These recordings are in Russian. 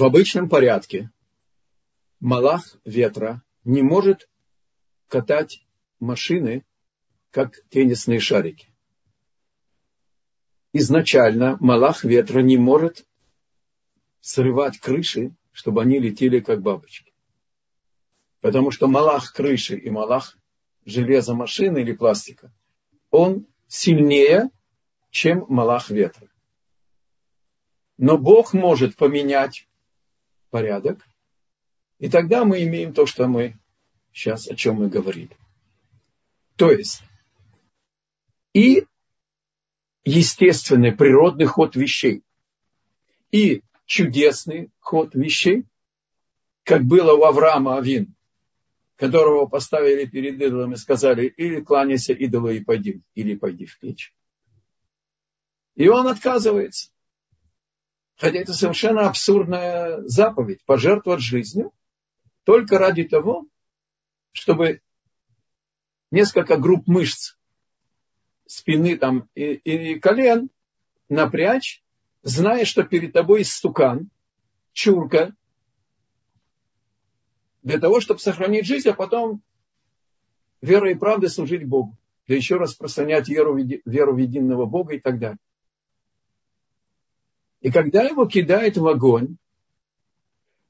в обычном порядке Малах ветра не может катать машины, как теннисные шарики. Изначально Малах ветра не может срывать крыши, чтобы они летели как бабочки. Потому что Малах крыши и Малах железа машины или пластика, он сильнее, чем Малах ветра. Но Бог может поменять порядок, и тогда мы имеем то, что мы сейчас, о чем мы говорили. То есть, и естественный природный ход вещей, и чудесный ход вещей, как было у Авраама Авин, которого поставили перед идолом и сказали, или кланяйся идолу и пойди, или пойди в печь. И он отказывается. Хотя это совершенно абсурдная заповедь, пожертвовать жизнью только ради того, чтобы несколько групп мышц спины там и, и колен напрячь, зная, что перед тобой стукан, чурка, для того, чтобы сохранить жизнь, а потом верой и правдой служить Богу, да еще распространять веру, веру в единого Бога и так далее. И когда его кидает в огонь,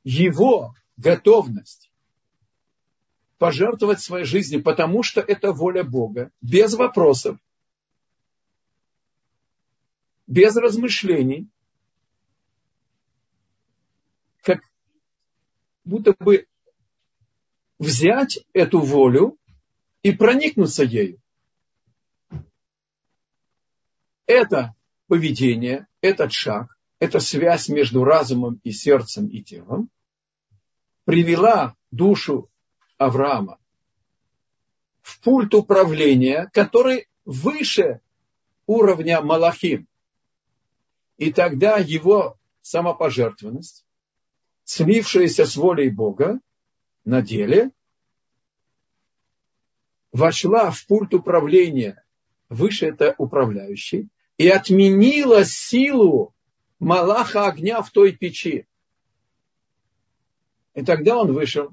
его готовность пожертвовать своей жизнью, потому что это воля Бога, без вопросов, без размышлений, как будто бы взять эту волю и проникнуться ею. Это поведение, этот шаг, эта связь между разумом и сердцем и телом привела душу Авраама в пульт управления, который выше уровня Малахим. И тогда его самопожертвованность, слившаяся с волей Бога, на деле вошла в пульт управления, выше это управляющий, и отменила силу Малаха огня в той печи. И тогда он вышел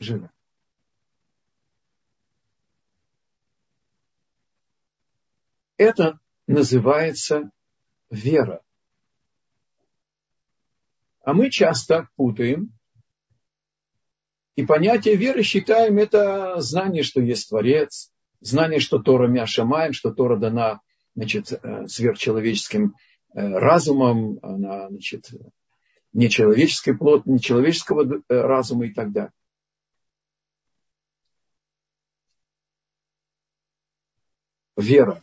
живым. Это называется вера. А мы часто путаем. И понятие веры считаем это знание, что есть Творец, знание, что Тора Мяшамаем, что Тора дана значит, э, сверхчеловеческим разумом, она значит, нечеловеческий плод, нечеловеческого э, разума и так далее. Вера,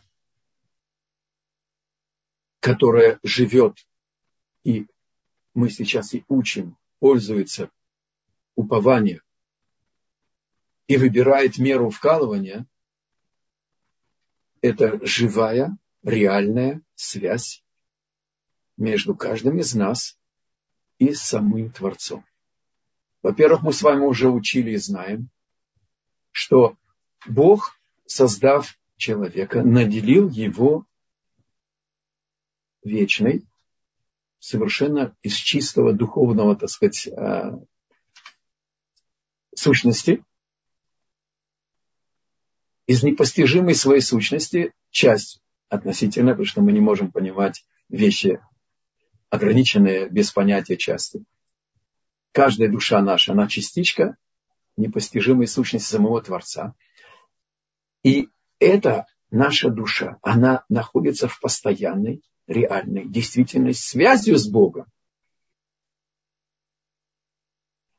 которая живет, и мы сейчас и учим, пользуется упованием и выбирает меру вкалывания, это живая, реальная связь между каждым из нас и самим Творцом. Во-первых, мы с вами уже учили и знаем, что Бог, создав человека, наделил его вечной, совершенно из чистого духовного, так сказать, а, сущности, из непостижимой своей сущности часть относительно, потому что мы не можем понимать вещи ограниченные без понятия части. Каждая душа наша, она частичка непостижимой сущности самого Творца. И эта наша душа, она находится в постоянной, реальной, действительной связью с Богом.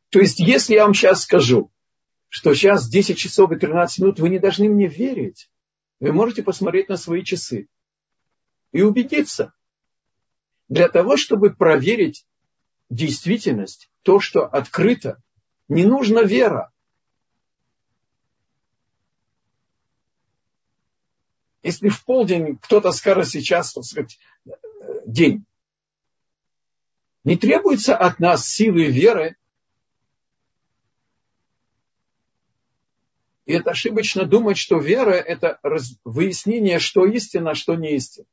То есть, если я вам сейчас скажу, что сейчас 10 часов и 13 минут, вы не должны мне верить. Вы можете посмотреть на свои часы и убедиться, для того, чтобы проверить действительность, то, что открыто, не нужна вера. Если в полдень кто-то скажет сейчас, так сказать, день, не требуется от нас силы веры. И это ошибочно думать, что вера – это выяснение, что истина, что не истина.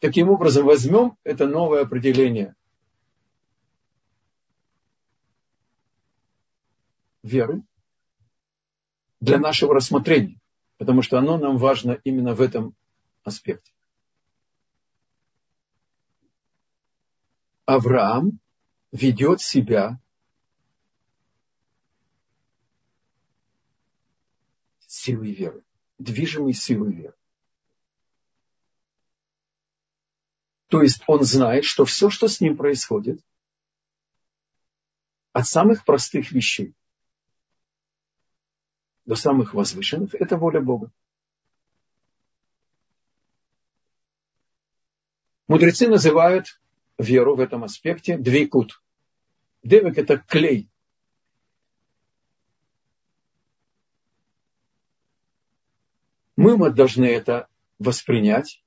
Таким образом, возьмем это новое определение веры для нашего рассмотрения, потому что оно нам важно именно в этом аспекте. Авраам ведет себя силой веры, движимой силой веры. То есть он знает, что все, что с ним происходит, от самых простых вещей до самых возвышенных, это воля Бога. Мудрецы называют веру в этом аспекте двикут. Девик – это клей. Мы, мы должны это воспринять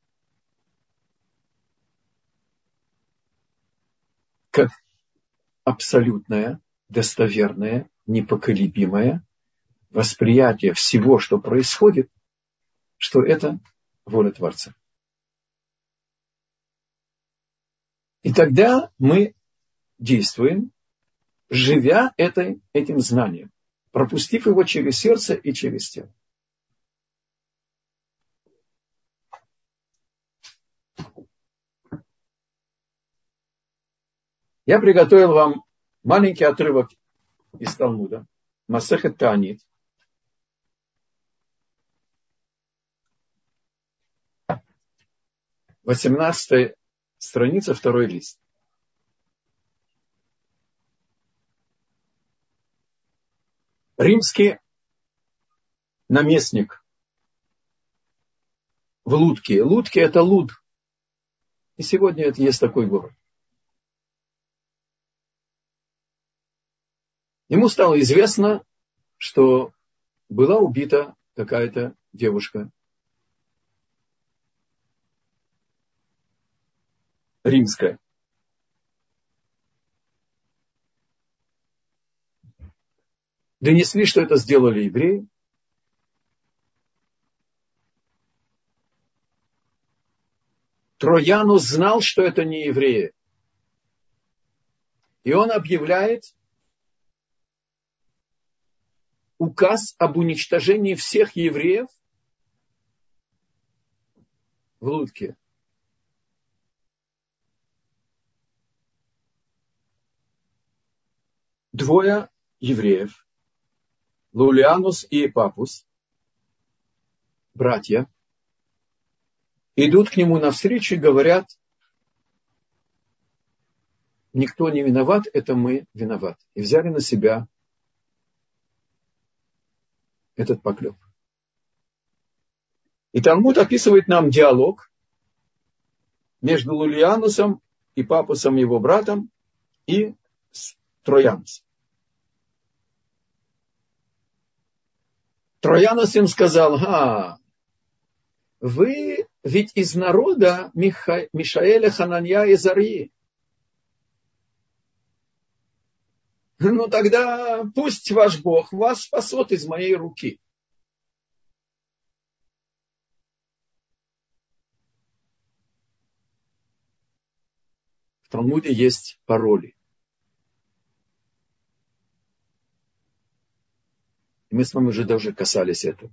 как абсолютное, достоверное, непоколебимое восприятие всего, что происходит, что это воля Творца. И тогда мы действуем, живя этой, этим знанием, пропустив его через сердце и через тело. Я приготовил вам маленький отрывок из Талмуда, Масехет Таанит. Восемнадцатая страница, второй лист. Римский наместник в Лудке. Лудки – это Луд. И сегодня это есть такой город. Ему стало известно, что была убита какая-то девушка. Римская. Донесли, что это сделали евреи. Троянус знал, что это не евреи. И он объявляет, указ об уничтожении всех евреев в Лудке. Двое евреев, Лулианус и Папус, братья, идут к нему навстречу и говорят, никто не виноват, это мы виноваты. И взяли на себя этот поклеп. И Талмуд описывает нам диалог между Лулианусом и Папусом, его братом, и Троянцем. Троянус им сказал, а, вы ведь из народа Миха... Мишаэля, Хананья и Зарьи. Ну тогда пусть ваш Бог вас спасет из моей руки. В Талмуде есть пароли. И мы с вами уже даже касались этого.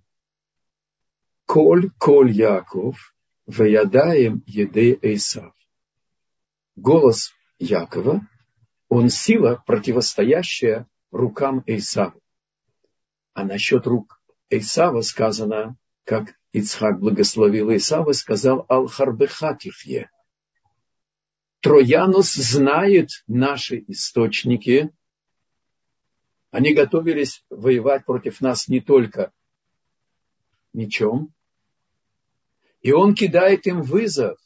Коль, коль Яков, ваядаем еды Эйсав. Голос Якова – он сила, противостоящая рукам Эйсава. А насчет рук Эйсава сказано, как Ицхак благословил Исава, сказал Ал-Харбехатифье. Троянус знает наши источники. Они готовились воевать против нас не только мечом. И он кидает им вызов.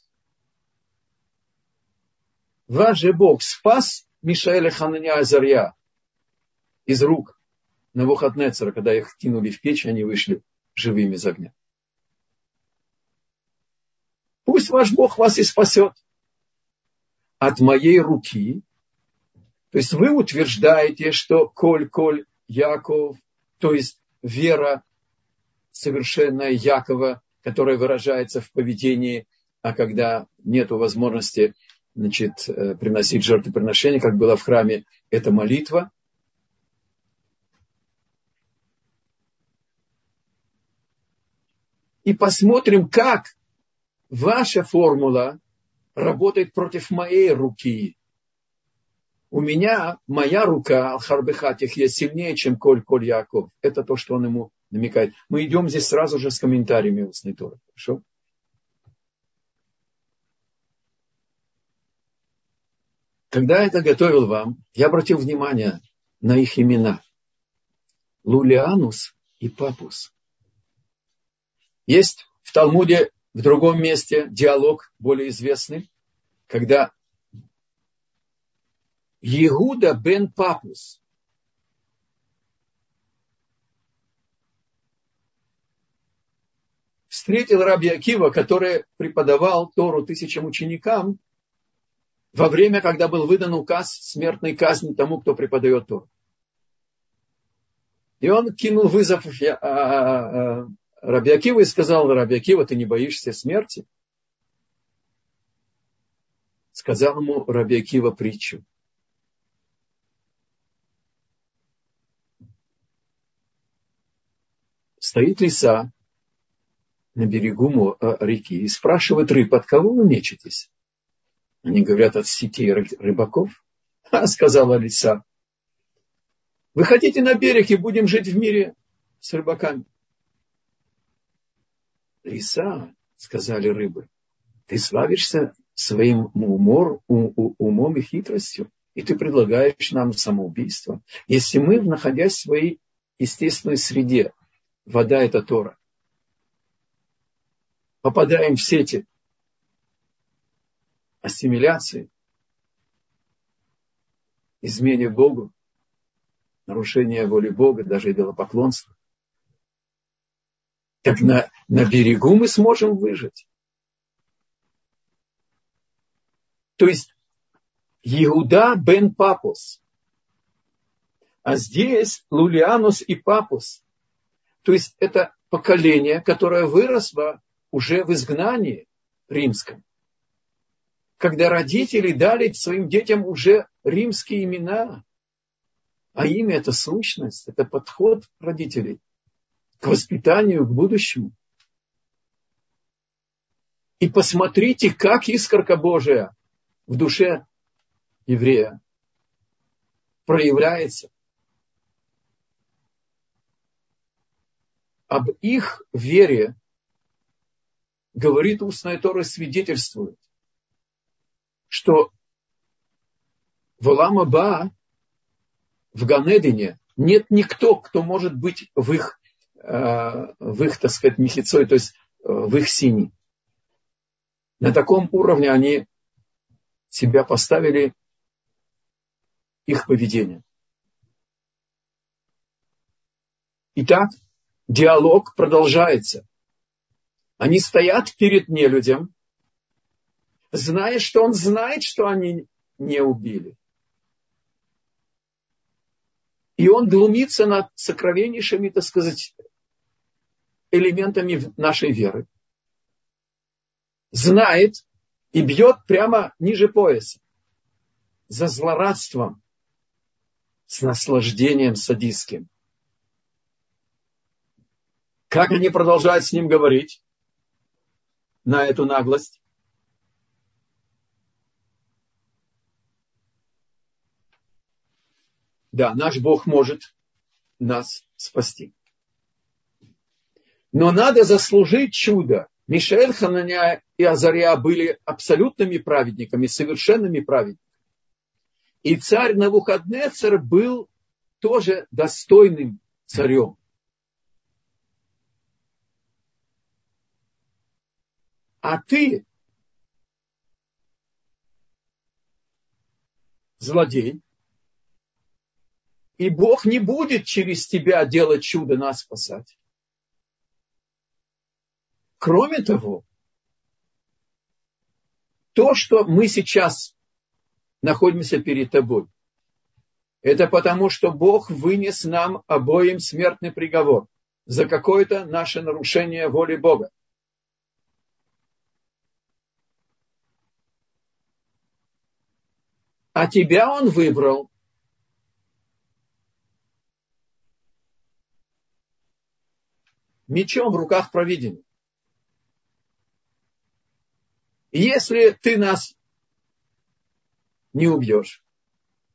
Ваш же Бог спас Мишаэля Хананя Азарья из рук Навуходнецера, когда их кинули в печь, они вышли живыми из огня. Пусть ваш Бог вас и спасет от моей руки. То есть вы утверждаете, что коль-коль Яков, то есть вера совершенная Якова, которая выражается в поведении а когда нет возможности значит, э, приносить жертвоприношения, как было в храме, это молитва. И посмотрим, как ваша формула работает против моей руки. У меня, моя рука, Алхарбехатих, есть сильнее, чем Коль Коль Яков. Это то, что он ему намекает. Мы идем здесь сразу же с комментариями устной Торы. Хорошо? Когда я это готовил вам, я обратил внимание на их имена. Лулианус и Папус. Есть в Талмуде в другом месте диалог более известный, когда Иуда бен Папус встретил Раби Акива, который преподавал Тору тысячам ученикам во время, когда был выдан указ смертной казни тому, кто преподает Тору. И он кинул вызов а, а, а, Раби Акива и сказал, Раби Акива, ты не боишься смерти? Сказал ему Раби Акива притчу. Стоит лиса на берегу реки и спрашивает рыб, от кого вы мечетесь? Они говорят от сетей рыбаков. А, сказала лиса, выходите на берег и будем жить в мире с рыбаками. Лиса, сказали рыбы, ты славишься своим умор, умом и хитростью, и ты предлагаешь нам самоубийство. Если мы, находясь в своей естественной среде, вода – это Тора, попадаем в сети ассимиляции, измене Богу, нарушение воли Бога, даже идолопоклонство, так на, на берегу мы сможем выжить. То есть Иуда бен Папус. А здесь Лулианус и Папус. То есть это поколение, которое выросло уже в изгнании римском когда родители дали своим детям уже римские имена. А имя – это сущность, это подход родителей к воспитанию, к будущему. И посмотрите, как искорка Божия в душе еврея проявляется. Об их вере говорит устная Тора, свидетельствует что в Оламаба, в Ганедине, нет никто, кто может быть в их, э, в их, так сказать, месяцой, то есть э, в их сине. На таком уровне они себя поставили их поведение. Итак, диалог продолжается. Они стоят перед нелюдям, зная, что он знает, что они не убили. И он глумится над сокровеннейшими, так сказать, элементами нашей веры. Знает и бьет прямо ниже пояса. За злорадством, с наслаждением садистским. Как они продолжают с ним говорить на эту наглость? Да, наш Бог может нас спасти. Но надо заслужить чудо. Мишель, Хананя и Азария были абсолютными праведниками, совершенными праведниками. И царь Навуходнецер был тоже достойным царем. А ты, злодей, и Бог не будет через тебя делать чудо нас спасать. Кроме того, то, что мы сейчас находимся перед тобой, это потому, что Бог вынес нам обоим смертный приговор за какое-то наше нарушение воли Бога. А тебя Он выбрал Мечом в руках провидения. Если ты нас не убьешь,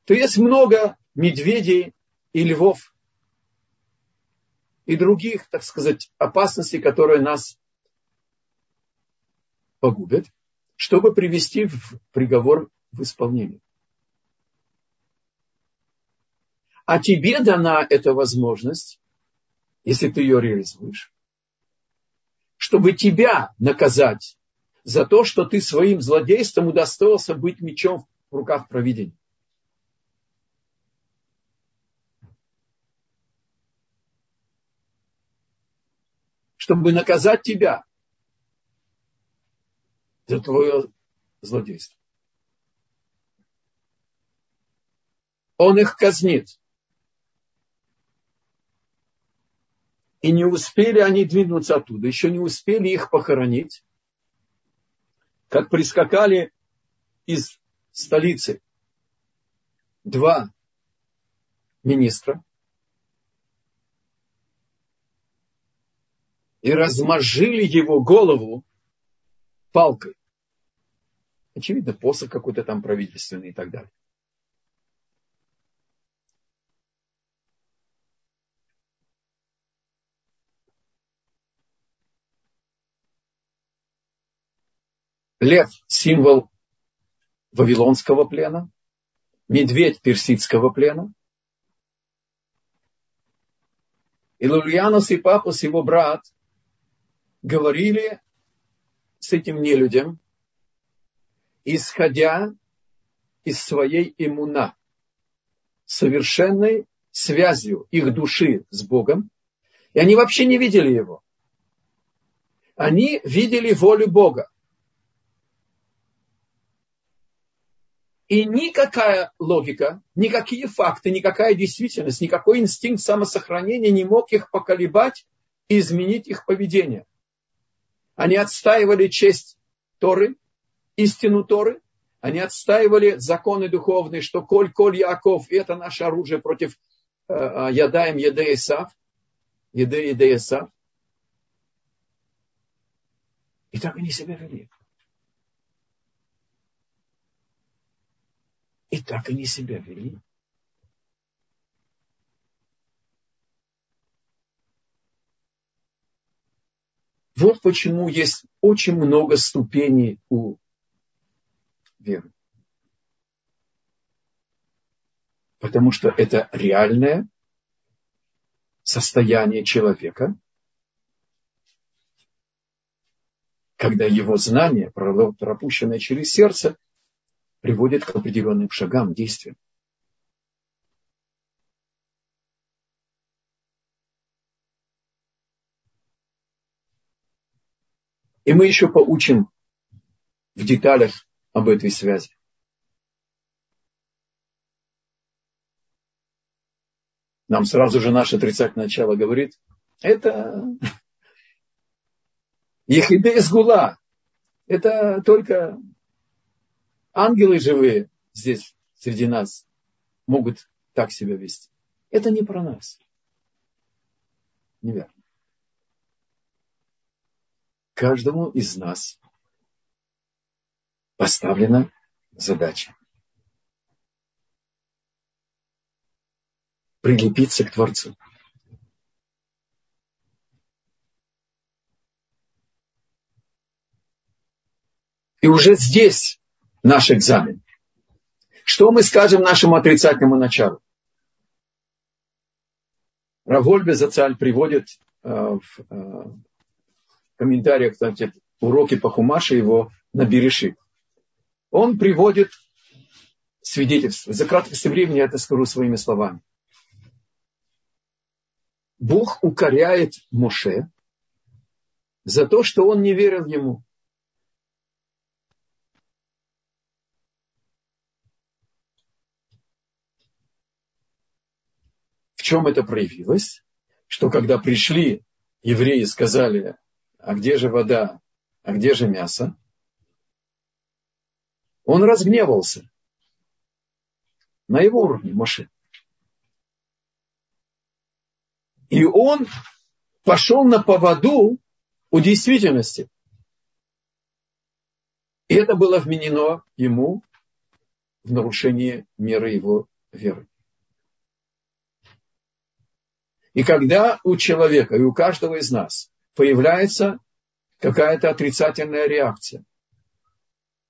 то есть много медведей и львов и других, так сказать, опасностей, которые нас погубят, чтобы привести в приговор в исполнение. А тебе дана эта возможность, если ты ее реализуешь, чтобы тебя наказать за то, что ты своим злодейством удостоился быть мечом в руках провидения. Чтобы наказать тебя за твое злодейство. Он их казнит. И не успели они двинуться оттуда, еще не успели их похоронить, как прискакали из столицы два министра и размозжили его голову палкой. Очевидно, посох какой-то там правительственный и так далее. Лев – символ вавилонского плена, медведь персидского плена. И Лульянос и Папус, его брат, говорили с этим нелюдям, исходя из своей иммуна, совершенной связью их души с Богом, и они вообще не видели его. Они видели волю Бога. И никакая логика, никакие факты, никакая действительность, никакой инстинкт самосохранения не мог их поколебать и изменить их поведение. Они отстаивали честь Торы, истину Торы, они отстаивали законы духовные, что коль, коль Яков, это наше оружие против э, э Ядаем, Еде Исав, Еде, Еде Исав. И так они себя вели. И так они себя вели. Вот почему есть очень много ступеней у веры. Потому что это реальное состояние человека, когда его знание, пропущенное через сердце, приводит к определенным шагам, действиям. И мы еще поучим в деталях об этой связи. Нам сразу же наше отрицательное начало говорит, это Ехиде Сгула. Это только ангелы живые здесь, среди нас, могут так себя вести. Это не про нас. Неверно. Каждому из нас поставлена задача прилепиться к Творцу. И уже здесь наш экзамен. Что мы скажем нашему отрицательному началу? Равольбе Зацаль приводит э, в э, комментариях, кстати, уроки по Хумаше его на Берешит. Он приводит свидетельство. За краткость времени я это скажу своими словами. Бог укоряет Моше за то, что он не верил ему. В чем это проявилось? Что когда пришли евреи сказали, а где же вода, а где же мясо? Он разгневался. на его уровне, Моше. И он пошел на поводу у действительности. И это было вменено ему в нарушение меры его веры. И когда у человека и у каждого из нас появляется какая-то отрицательная реакция,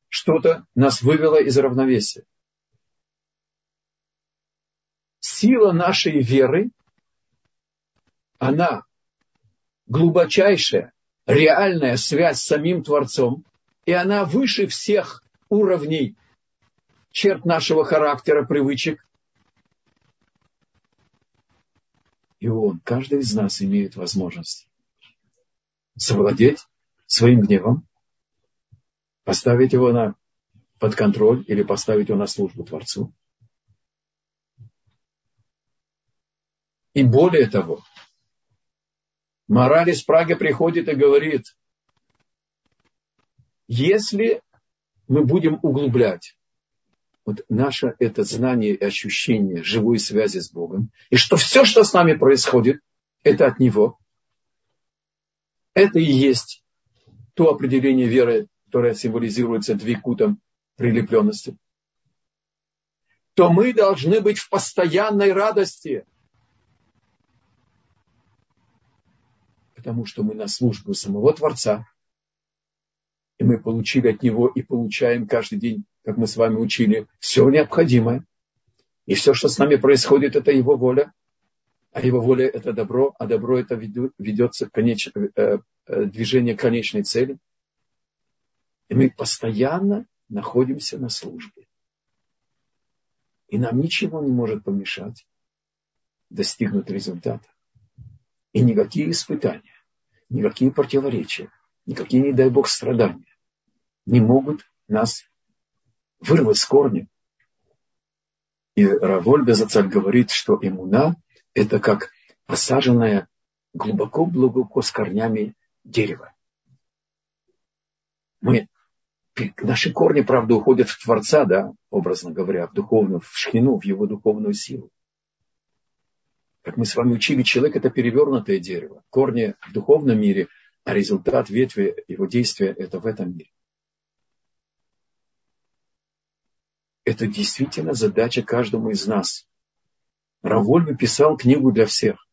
что-то нас вывело из равновесия. Сила нашей веры, она глубочайшая, реальная связь с самим Творцом, и она выше всех уровней черт нашего характера, привычек. И он, каждый из нас имеет возможность совладеть своим гневом, поставить его на, под контроль или поставить его на службу Творцу. И более того, мораль из Праги приходит и говорит, если мы будем углублять вот наше это знание и ощущение живой связи с Богом, и что все, что с нами происходит, это от Него, это и есть то определение веры, которое символизируется двикутом прилепленности, то мы должны быть в постоянной радости. Потому что мы на службу самого Творца. И мы получили от Него и получаем каждый день, как мы с вами учили, все необходимое. И все, что с нами происходит, это Его воля. А Его воля – это добро, а добро – это ведется конеч... Э, э, движение к конечной цели – и мы постоянно находимся на службе. И нам ничего не может помешать достигнуть результата. И никакие испытания, никакие противоречия, никакие, не дай Бог, страдания не могут нас вырвать с корнем. И Раволь Безацаль говорит, что иммуна – это как посаженное глубоко-глубоко с корнями дерево. Мы Наши корни, правда, уходят в Творца, да, образно говоря, в духовную, в шхину, в его духовную силу. Как мы с вами учили, человек это перевернутое дерево. Корни в духовном мире, а результат ветви его действия это в этом мире. Это действительно задача каждому из нас. Раволь писал книгу для всех.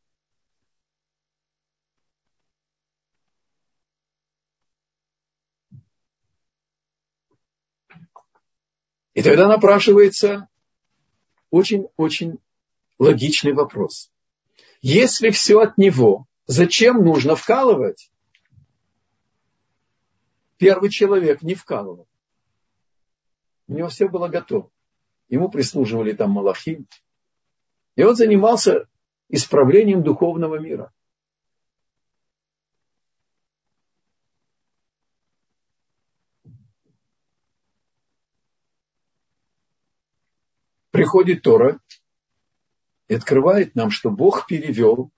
И тогда напрашивается очень-очень логичный вопрос. Если все от него, зачем нужно вкалывать? Первый человек не вкалывал. У него все было готово. Ему прислуживали там малахи. И он занимался исправлением духовного мира. приходит Тора и открывает нам, что Бог перевел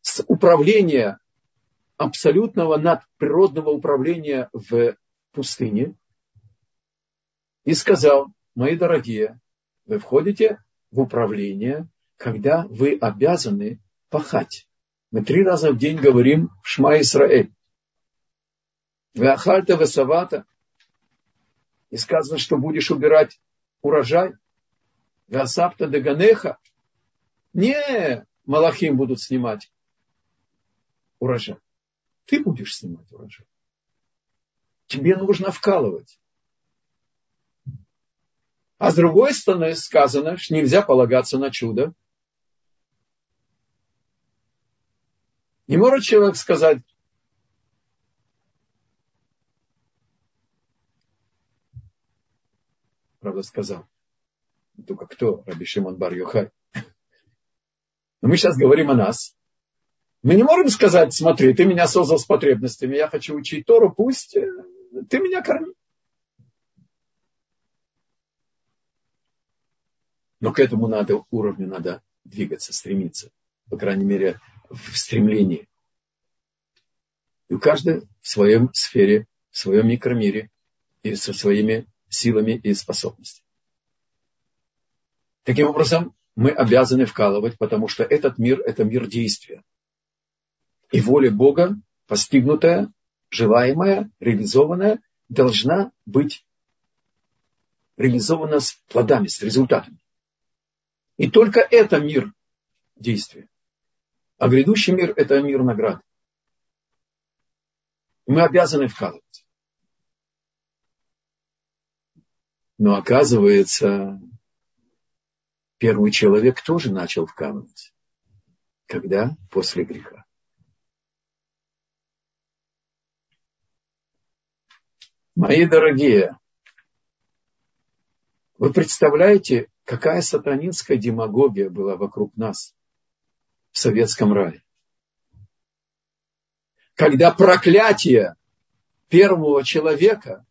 с управления абсолютного надприродного управления в пустыне и сказал, мои дорогие, вы входите в управление, когда вы обязаны пахать. Мы три раза в день говорим Шма Исраэль. Вы ахальта весавата. И сказано, что будешь убирать урожай. Васапта Даганеха. Не Малахим будут снимать урожай. Ты будешь снимать урожай. Тебе нужно вкалывать. А с другой стороны сказано, что нельзя полагаться на чудо. Не может человек сказать, правда, сказал. Только кто? Раби Шимон Бар Йохай. Но мы сейчас говорим о нас. Мы не можем сказать, смотри, ты меня создал с потребностями, я хочу учить Тору, пусть э, ты меня корми. Но к этому надо, уровню надо двигаться, стремиться. По крайней мере, в стремлении. И у каждого в своем сфере, в своем микромире и со своими силами и способностями. Таким образом, мы обязаны вкалывать, потому что этот мир – это мир действия. И воля Бога, постигнутая, желаемая, реализованная, должна быть реализована с плодами, с результатами. И только это мир действия. А грядущий мир – это мир наград. Мы обязаны вкалывать. Но оказывается, первый человек тоже начал вкалывать. Когда? После греха. Мои дорогие, вы представляете, какая сатанинская демагогия была вокруг нас в советском рае? Когда проклятие первого человека,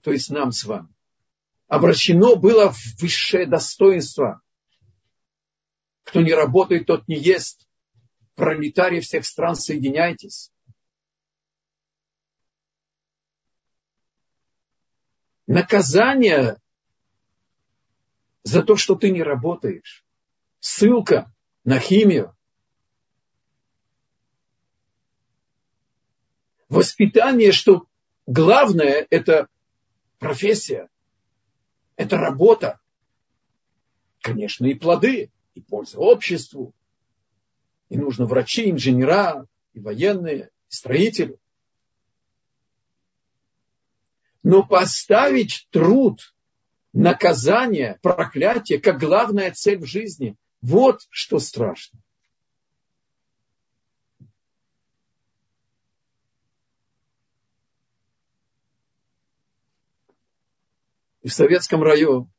то есть нам с вами, обращено было в высшее достоинство. Кто не работает, тот не ест. Пролетарии всех стран, соединяйтесь. Наказание за то, что ты не работаешь. Ссылка на химию. Воспитание, что главное – это профессия это работа. Конечно, и плоды, и польза обществу. И нужно врачи, инженера, и военные, и строители. Но поставить труд, наказание, проклятие как главная цель в жизни, вот что страшно. И в советском раю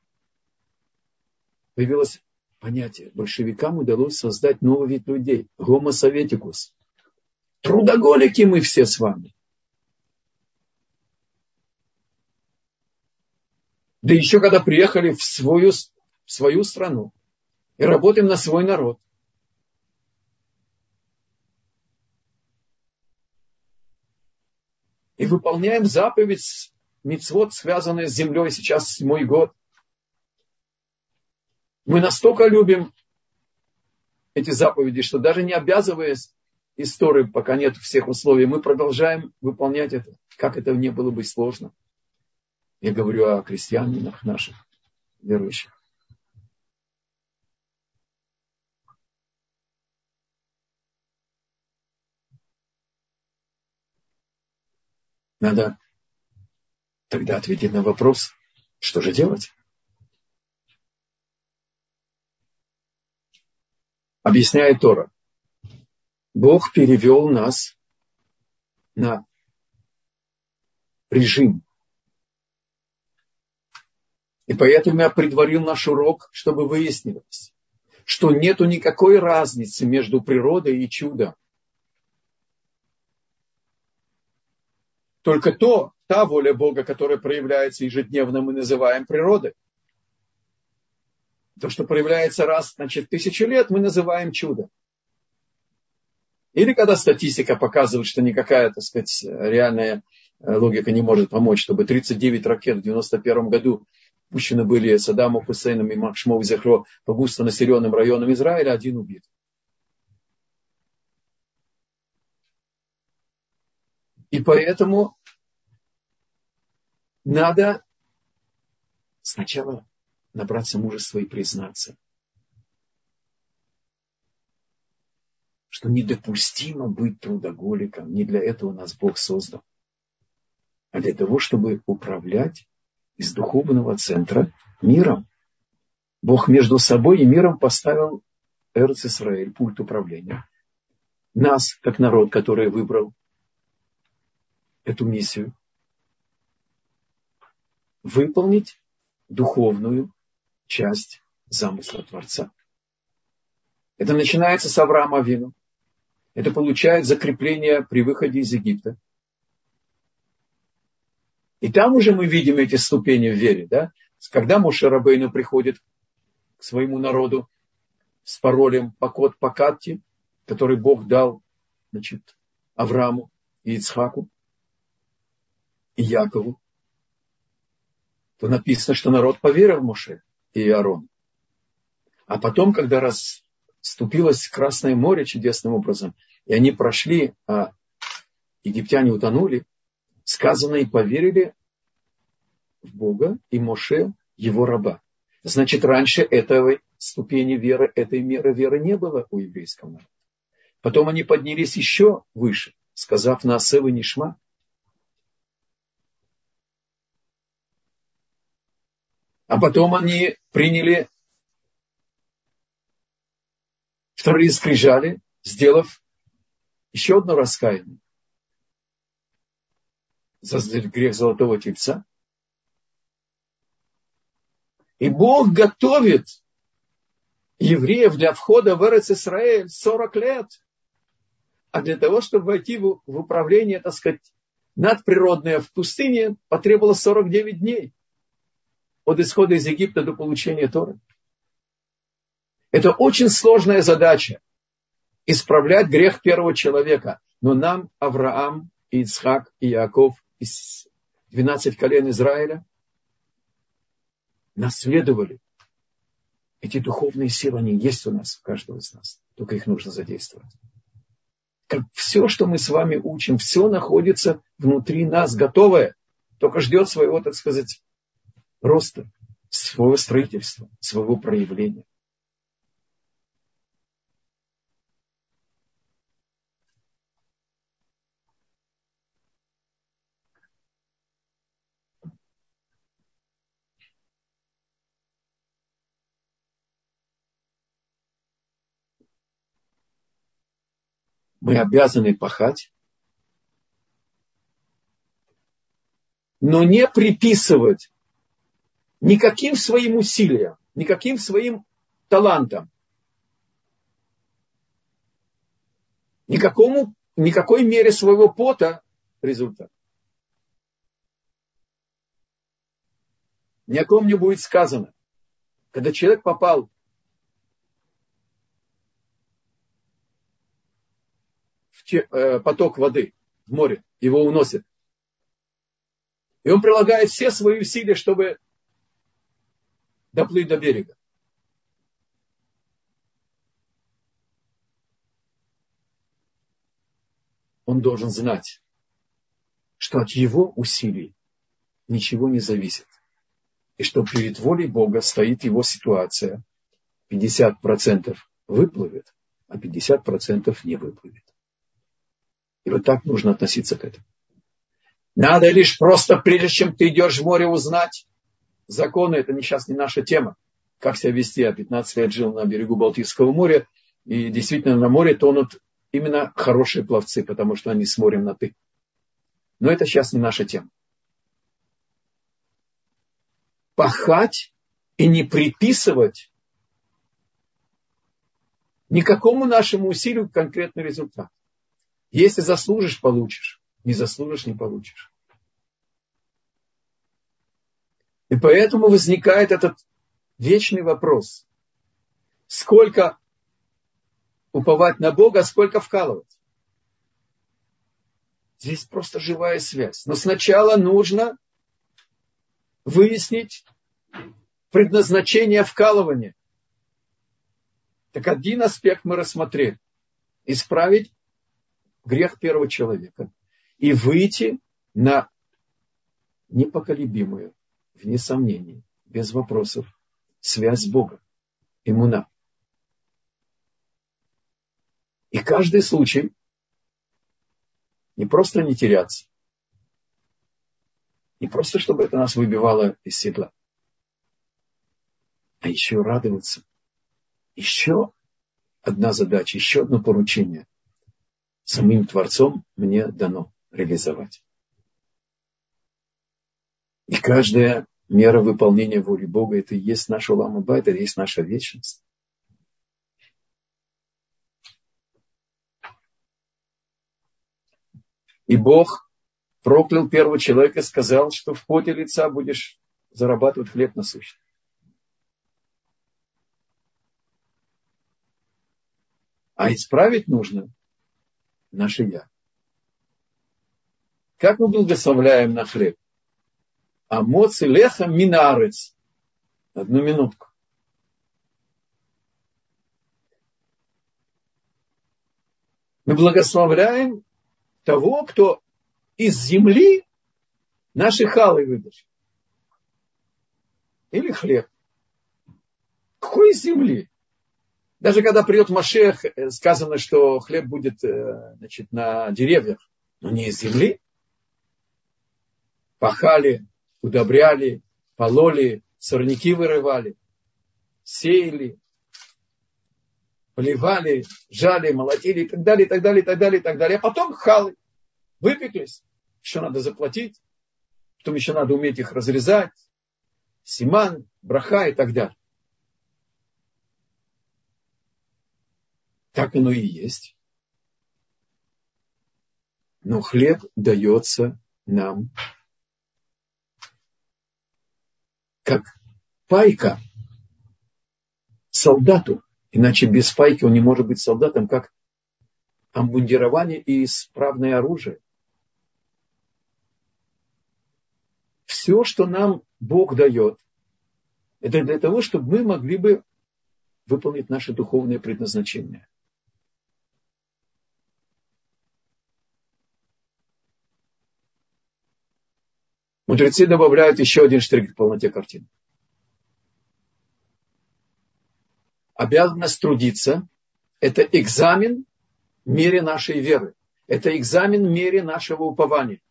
появилось понятие. Большевикам удалось создать новый вид людей. Homo советикус. Трудоголики мы все с вами. Да еще когда приехали в свою, в свою страну и работаем на свой народ. И выполняем заповедь мицвод, связанные с землей, сейчас седьмой год. Мы настолько любим эти заповеди, что даже не обязываясь истории, пока нет всех условий, мы продолжаем выполнять это, как это не было бы сложно. Я говорю о крестьянинах наших, верующих. Надо Тогда ответить на вопрос, что же делать? Объясняет Тора. Бог перевел нас на режим. И поэтому я предварил наш урок, чтобы выяснилось, что нету никакой разницы между природой и чудом. Только то, та воля Бога, которая проявляется ежедневно, мы называем природой. То, что проявляется раз, значит, тысячу лет, мы называем чудо. Или когда статистика показывает, что никакая, так сказать, реальная э, логика не может помочь, чтобы 39 ракет в 91 году пущены были Саддамом Хусейном и Махшмов Захро по густо населенным районам Израиля, один убит. И поэтому надо сначала набраться мужества и признаться, что недопустимо быть трудоголиком. Не для этого нас Бог создал, а для того, чтобы управлять из духовного центра миром. Бог между собой и миром поставил Эрц Исраэль, пульт управления. Нас, как народ, который выбрал эту миссию, выполнить духовную часть замысла Творца. Это начинается с Авраама Вину. Это получает закрепление при выходе из Египта. И там уже мы видим эти ступени в вере. Да? Когда Мушарабейну приходит к своему народу с паролем Покот Покатти, который Бог дал значит, Аврааму и Ицхаку, и Якову, то написано, что народ поверил Моше и Аарон. А потом, когда расступилось Красное море чудесным образом, и они прошли, а египтяне утонули, сказано и поверили в Бога и Моше, его раба. Значит, раньше этой ступени веры, этой меры веры не было у еврейского народа. Потом они поднялись еще выше, сказав на Асева Нишма. А потом они приняли вторые скрижали, сделав еще одно раскаяние за грех золотого тельца. И Бог готовит евреев для входа в Эрец Исраэль 40 лет. А для того, чтобы войти в, в управление, так сказать, надприродное в пустыне, потребовалось 49 дней. От исхода из Египта до получения Торы. Это очень сложная задача. Исправлять грех первого человека. Но нам Авраам, Ицхак и Яков из 12 колен Израиля наследовали. Эти духовные силы, они есть у нас, у каждого из нас. Только их нужно задействовать. Как все, что мы с вами учим, все находится внутри нас, готовое. Только ждет своего, так сказать, роста, своего строительства, своего проявления. Мы обязаны пахать, но не приписывать никаким своим усилиям, никаким своим талантам, никакому, никакой мере своего пота результат. Ни о ком не будет сказано. Когда человек попал поток воды в море, его уносит. И он прилагает все свои усилия, чтобы доплыть до берега. Он должен знать, что от его усилий ничего не зависит. И что перед волей Бога стоит его ситуация. 50% выплывет, а 50% не выплывет. И вот так нужно относиться к этому. Надо лишь просто, прежде чем ты идешь в море, узнать законы. Это не сейчас не наша тема. Как себя вести. Я 15 лет жил на берегу Балтийского моря. И действительно на море тонут именно хорошие пловцы, потому что они с морем на ты. Но это сейчас не наша тема. Пахать и не приписывать никакому нашему усилию конкретный результат. Если заслужишь, получишь. Не заслужишь, не получишь. И поэтому возникает этот вечный вопрос. Сколько уповать на Бога, сколько вкалывать? Здесь просто живая связь. Но сначала нужно выяснить предназначение вкалывания. Так один аспект мы рассмотрели. Исправить грех первого человека и выйти на непоколебимую, вне сомнений, без вопросов, связь с Богом, иммуна. И каждый случай не просто не теряться, не просто, чтобы это нас выбивало из седла, а еще радоваться. Еще одна задача, еще одно поручение – самим Творцом мне дано реализовать. И каждая мера выполнения воли Бога, это и есть наша Ламаба, это и есть наша вечность. И Бог проклял первого человека сказал, что в поте лица будешь зарабатывать хлеб насущный. А исправить нужно наше «я». Как мы благословляем на хлеб? Амоци леха минарец. Одну минутку. Мы благословляем того, кто из земли наши халы вытащил. Или хлеб. Какой из земли? Даже когда придет Машех, э, сказано, что хлеб будет э, значит, на деревьях, но не из земли. Пахали, удобряли, пололи, сорняки вырывали, сеяли, поливали, жали, молотили и так далее, и так далее, и так далее, и так далее. А потом халы выпеклись. Еще надо заплатить. Потом еще надо уметь их разрезать. Симан, браха и так далее. Так оно и есть. Но хлеб дается нам как пайка солдату. Иначе без пайки он не может быть солдатом, как амбундирование и исправное оружие. Все, что нам Бог дает, это для того, чтобы мы могли бы выполнить наше духовное предназначение. Мудрецы добавляют еще один штрих к полноте картины. Обязанность трудиться – это экзамен в мере нашей веры. Это экзамен в мере нашего упования.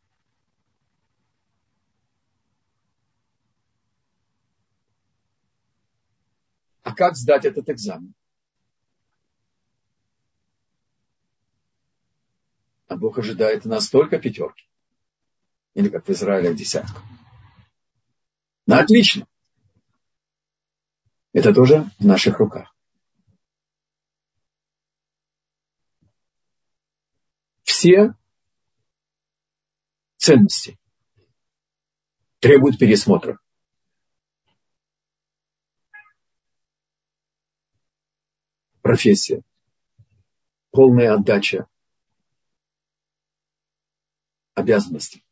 А как сдать этот экзамен? А Бог ожидает настолько пятерки. Или как в Израиле десятку. Ну, отлично. Это тоже в наших руках. Все ценности требуют пересмотра. Профессия, полная отдача обязанностей.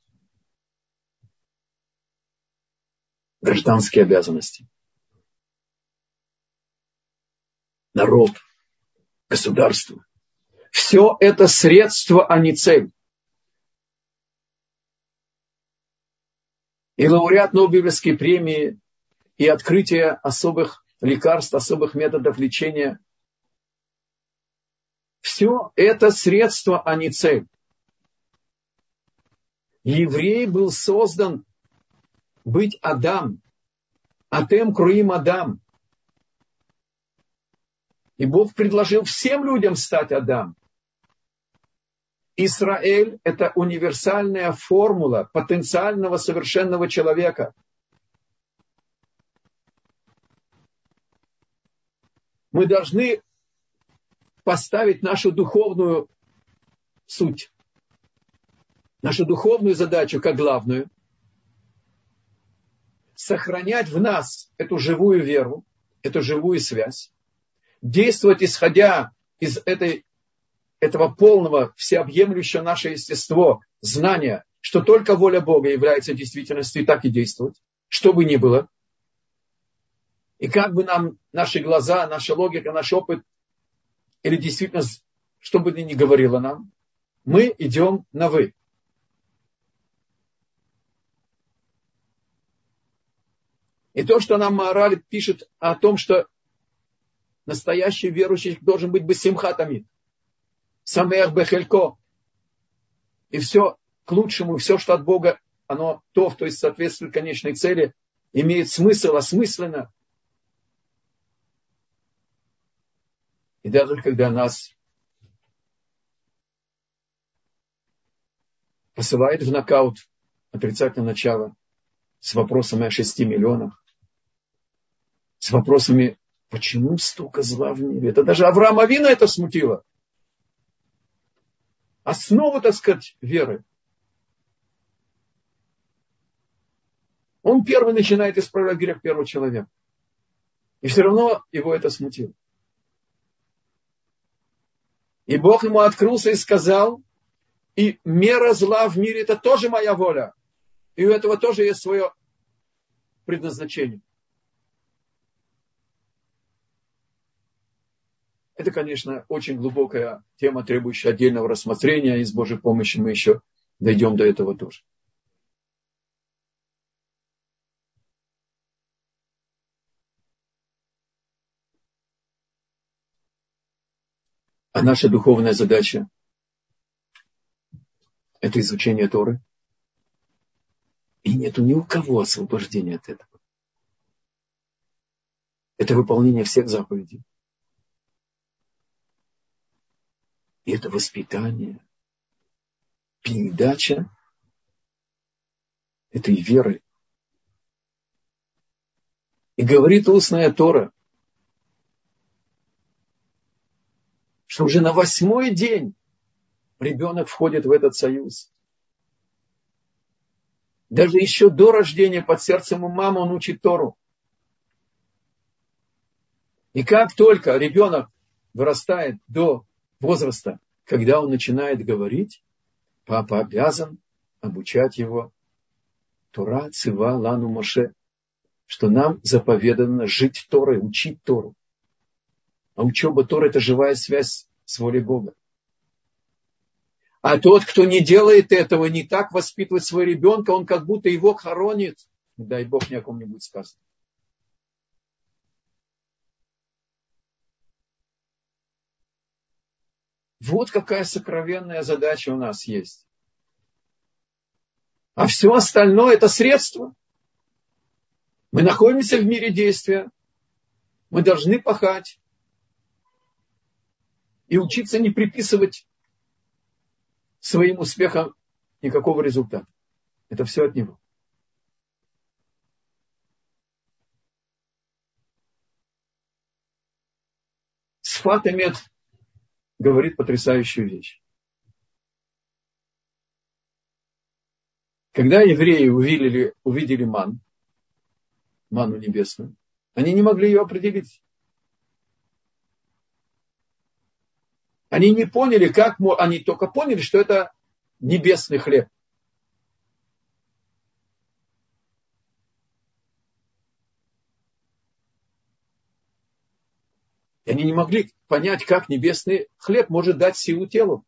Гражданские обязанности. Народ, государство. Все это средство, а не цель. И лауреат Нобелевской премии, и открытие особых лекарств, особых методов лечения. Все это средство, а не цель. Еврей был создан быть Адам. Атем Круим Адам. И Бог предложил всем людям стать Адам. Израиль – это универсальная формула потенциального совершенного человека. Мы должны поставить нашу духовную суть, нашу духовную задачу как главную – сохранять в нас эту живую веру, эту живую связь, действовать исходя из этой, этого полного, всеобъемлющего наше естество, знания, что только воля Бога является действительностью, и так и действовать, что бы ни было. И как бы нам наши глаза, наша логика, наш опыт, или действительность, что бы ни говорила нам, мы идем на «вы». И то, что нам Маораль пишет о том, что настоящий верующий должен быть бесимхатами, самех бехелько. И все к лучшему, все, что от Бога, оно то, то есть соответствует конечной цели, имеет смысл, осмысленно. И даже когда нас посылает в нокаут отрицательное начало с вопросами о 6 миллионах, с вопросами, почему столько зла в мире. Это даже Авраам Авина это смутило. Основа, так сказать, веры. Он первый начинает исправлять грех первого человека. И все равно его это смутило. И Бог ему открылся и сказал, И мера зла в мире – это тоже моя воля. И у этого тоже есть свое предназначение. Это, конечно, очень глубокая тема, требующая отдельного рассмотрения, и с Божьей помощью мы еще дойдем до этого тоже. А наша духовная задача – это изучение Торы. И нету ни у кого освобождения от этого. Это выполнение всех заповедей. И это воспитание, передача этой веры. И говорит устная Тора, что уже на восьмой день ребенок входит в этот союз. Даже еще до рождения под сердцем у мамы он учит Тору. И как только ребенок вырастает до возраста, когда он начинает говорить, папа обязан обучать его Тора Цива Лану Моше, что нам заповедано жить Торой, учить Тору. А учеба Торы – это живая связь с волей Бога. А тот, кто не делает этого, не так воспитывает своего ребенка, он как будто его хоронит. Дай Бог ни о ком-нибудь сказать. Вот какая сокровенная задача у нас есть. А все остальное это средство. Мы находимся в мире действия. Мы должны пахать. И учиться не приписывать своим успехам никакого результата. Это все от него. Сфат имеет говорит потрясающую вещь. Когда евреи увидели, увидели ман, ману небесную, они не могли ее определить. Они не поняли, как... Они только поняли, что это небесный хлеб. Они не могли понять, как небесный хлеб может дать силу телу.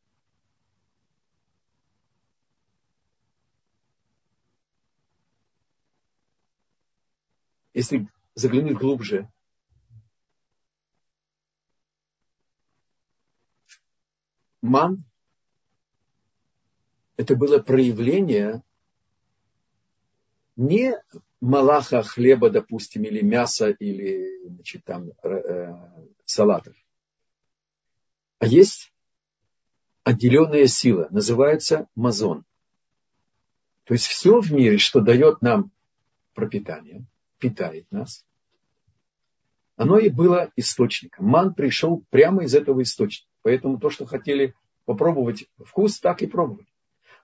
Если заглянуть глубже, ман – это было проявление не малаха хлеба, допустим, или мяса, или значит, там, э, салатов. А есть отделенная сила, называется мазон. То есть все в мире, что дает нам пропитание, питает нас, оно и было источником. Ман пришел прямо из этого источника. Поэтому то, что хотели попробовать вкус, так и пробовали.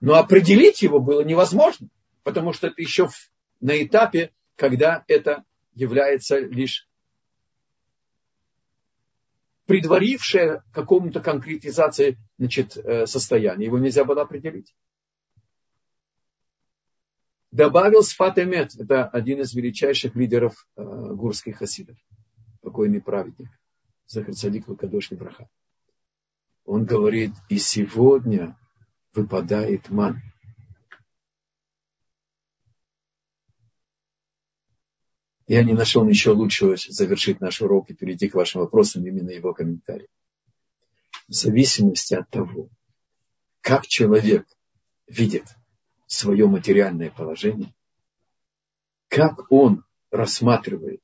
Но определить его было невозможно, потому что это еще на этапе, когда это является лишь предварившее какому-то конкретизации значит, э, состояния. Его нельзя было определить. Добавил Сфат Эмет, это один из величайших лидеров э, гурских хасидов, покойный праведник, Захар Садик Лукадош Браха. Он говорит, и сегодня выпадает ман. Я не нашел ничего лучшего завершить наш урок и перейти к вашим вопросам, именно его комментарий. В зависимости от того, как человек видит свое материальное положение, как он рассматривает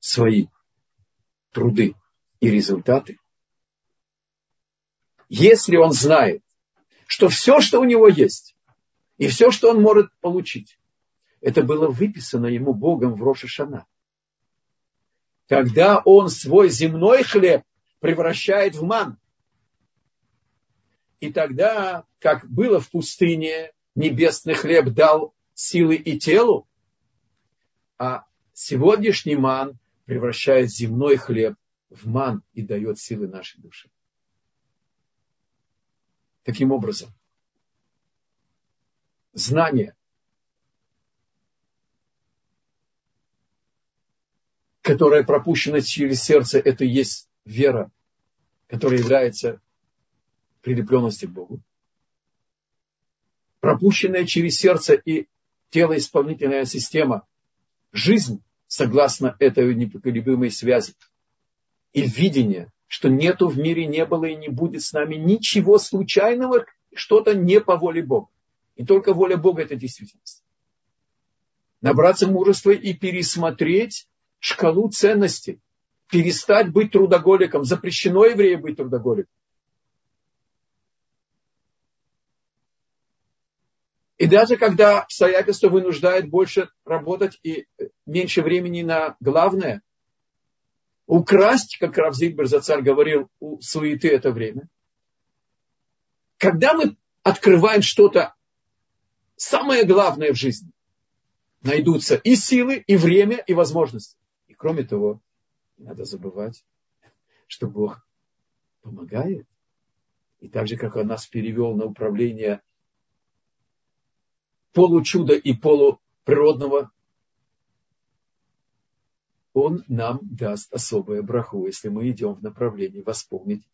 свои труды и результаты, если он знает, что все, что у него есть, и все, что он может получить, это было выписано ему Богом в Рошашана. Когда он свой земной хлеб превращает в ман. И тогда, как было в пустыне, небесный хлеб дал силы и телу, а сегодняшний ман превращает земной хлеб в ман и дает силы нашей душе. Таким образом, знание, которое пропущено через сердце, это есть вера, которая является прилепленностью к Богу. Пропущенная через сердце и телоисполнительная система, жизнь, согласно этой непоколебимой связи, и видение, что нету в мире, не было и не будет с нами ничего случайного, что-то не по воле Бога. И только воля Бога – это действительность. Набраться мужества и пересмотреть шкалу ценностей. Перестать быть трудоголиком. Запрещено еврею быть трудоголиком. И даже когда обстоятельства вынуждают больше работать и меньше времени на главное, украсть, как Равзик Берзацар говорил, у суеты это время. Когда мы открываем что-то самое главное в жизни. Найдутся и силы, и время, и возможности. Кроме того, не надо забывать, что Бог помогает. И так же, как Он нас перевел на управление получуда и полуприродного, Он нам даст особое браху, если мы идем в направлении восполнить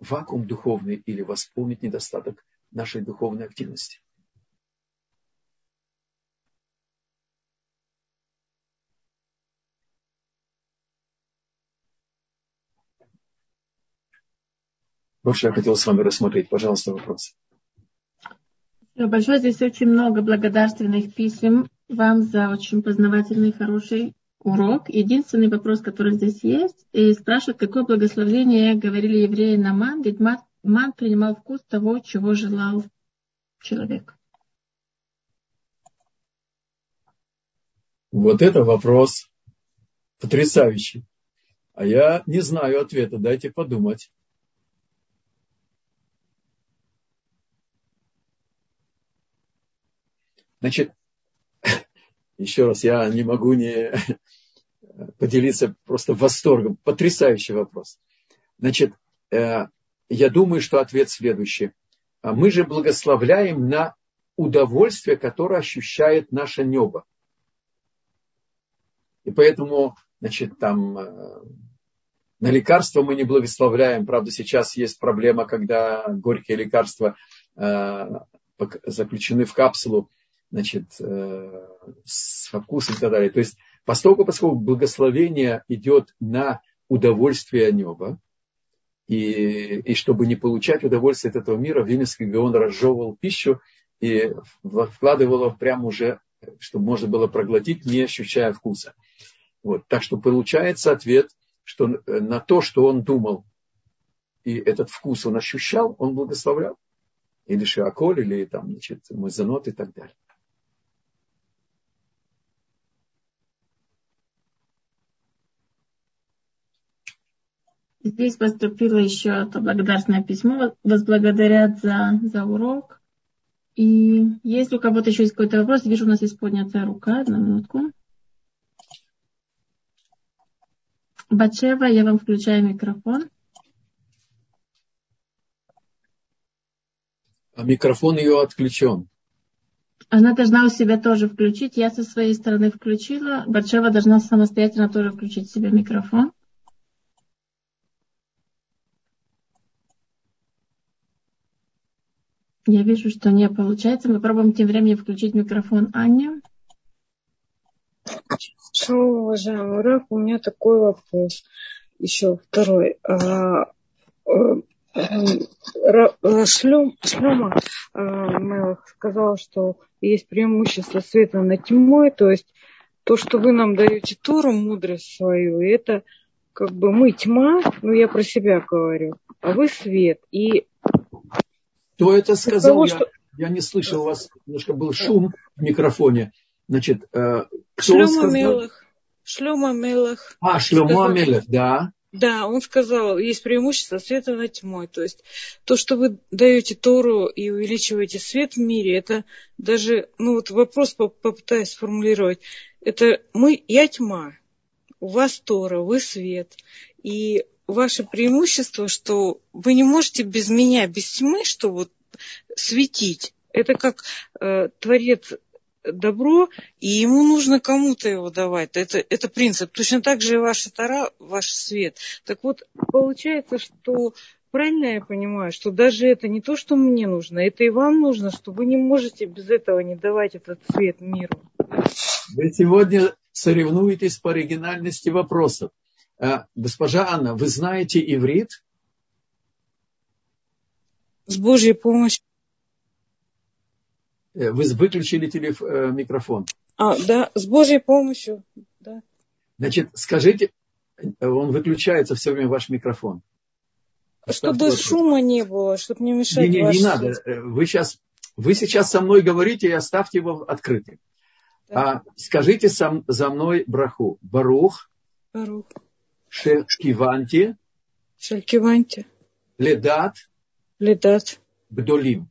вакуум духовный или восполнить недостаток нашей духовной активности. Больше я хотел с вами рассмотреть. Пожалуйста, вопрос. Большое здесь очень много благодарственных писем вам за очень познавательный, хороший урок. Единственный вопрос, который здесь есть, и спрашивают, какое благословение говорили евреи на ман, ведь ман, ман принимал вкус того, чего желал человек. Вот это вопрос потрясающий. А я не знаю ответа, дайте подумать. Значит, еще раз, я не могу не поделиться просто восторгом. Потрясающий вопрос. Значит, э, я думаю, что ответ следующий. А мы же благословляем на удовольствие, которое ощущает наше небо. И поэтому, значит, там э, на лекарства мы не благословляем. Правда, сейчас есть проблема, когда горькие лекарства э, заключены в капсулу значит, э, с вкусом и так далее. То есть, поскольку, поскольку благословение идет на удовольствие неба, и, и чтобы не получать удовольствие от этого мира, Вильнюсский Гаон разжевывал пищу и вкладывал прямо уже, чтобы можно было проглотить, не ощущая вкуса. Вот. Так что получается ответ, что на то, что он думал, и этот вкус он ощущал, он благословлял. Или шиаколь, или там, значит, мазанот и так далее. Здесь поступило еще это благодарственное письмо. Вас благодарят за, за урок. И если у кого-то еще есть какой-то вопрос, вижу, у нас есть поднятая рука. Одну минутку. Батшева, я вам включаю микрофон. А микрофон ее отключен. Она должна у себя тоже включить. Я со своей стороны включила. Батшева должна самостоятельно тоже включить себе микрофон. Я вижу, что не получается. Мы пробуем тем временем включить микрофон Аня. Шалом, уважаемый Раф, у меня такой вопрос. Еще второй. А, а, Шлем, Шлема Мелах сказал, что есть преимущество света над тьмой, то есть то, что вы нам даете Туру, мудрость свою, это как бы мы тьма, ну я про себя говорю, а вы свет. И кто это сказал? Того, я, что... я не слышал вас. Немножко был шум в микрофоне. Значит, э, кто Шлема сказал? Мелах. Шлема Мелах. А, Шлема Мелах, да. Да, он сказал, есть преимущество света над тьмой. То есть то, что вы даете Тору и увеличиваете свет в мире, это даже, ну вот вопрос попытаюсь сформулировать. Это мы, я тьма, у вас Тора, вы свет. И ваше преимущество, что вы не можете без меня, без тьмы, что вот светить. Это как э, творец добро, и ему нужно кому-то его давать. Это, это принцип. Точно так же и ваша тара, ваш свет. Так вот, получается, что правильно я понимаю, что даже это не то, что мне нужно, это и вам нужно, что вы не можете без этого не давать этот свет миру. Вы сегодня соревнуетесь по оригинальности вопросов. А, госпожа Анна, вы знаете иврит? С Божьей помощью. Э, вы выключили телеф... Э, микрофон. А, да, с Божьей помощью, да. Значит, скажите, он выключается все время ваш микрофон. Чтобы вопрос. шума не было, чтобы не мешать. Не, не, не надо. Э, вы сейчас, вы сейчас со мной говорите и оставьте его открытым. Да. А скажите сам, за мной браху. Барух. Барух. Шелькиванти. Шелькиванти. Ледат. Ледат. Гдолим.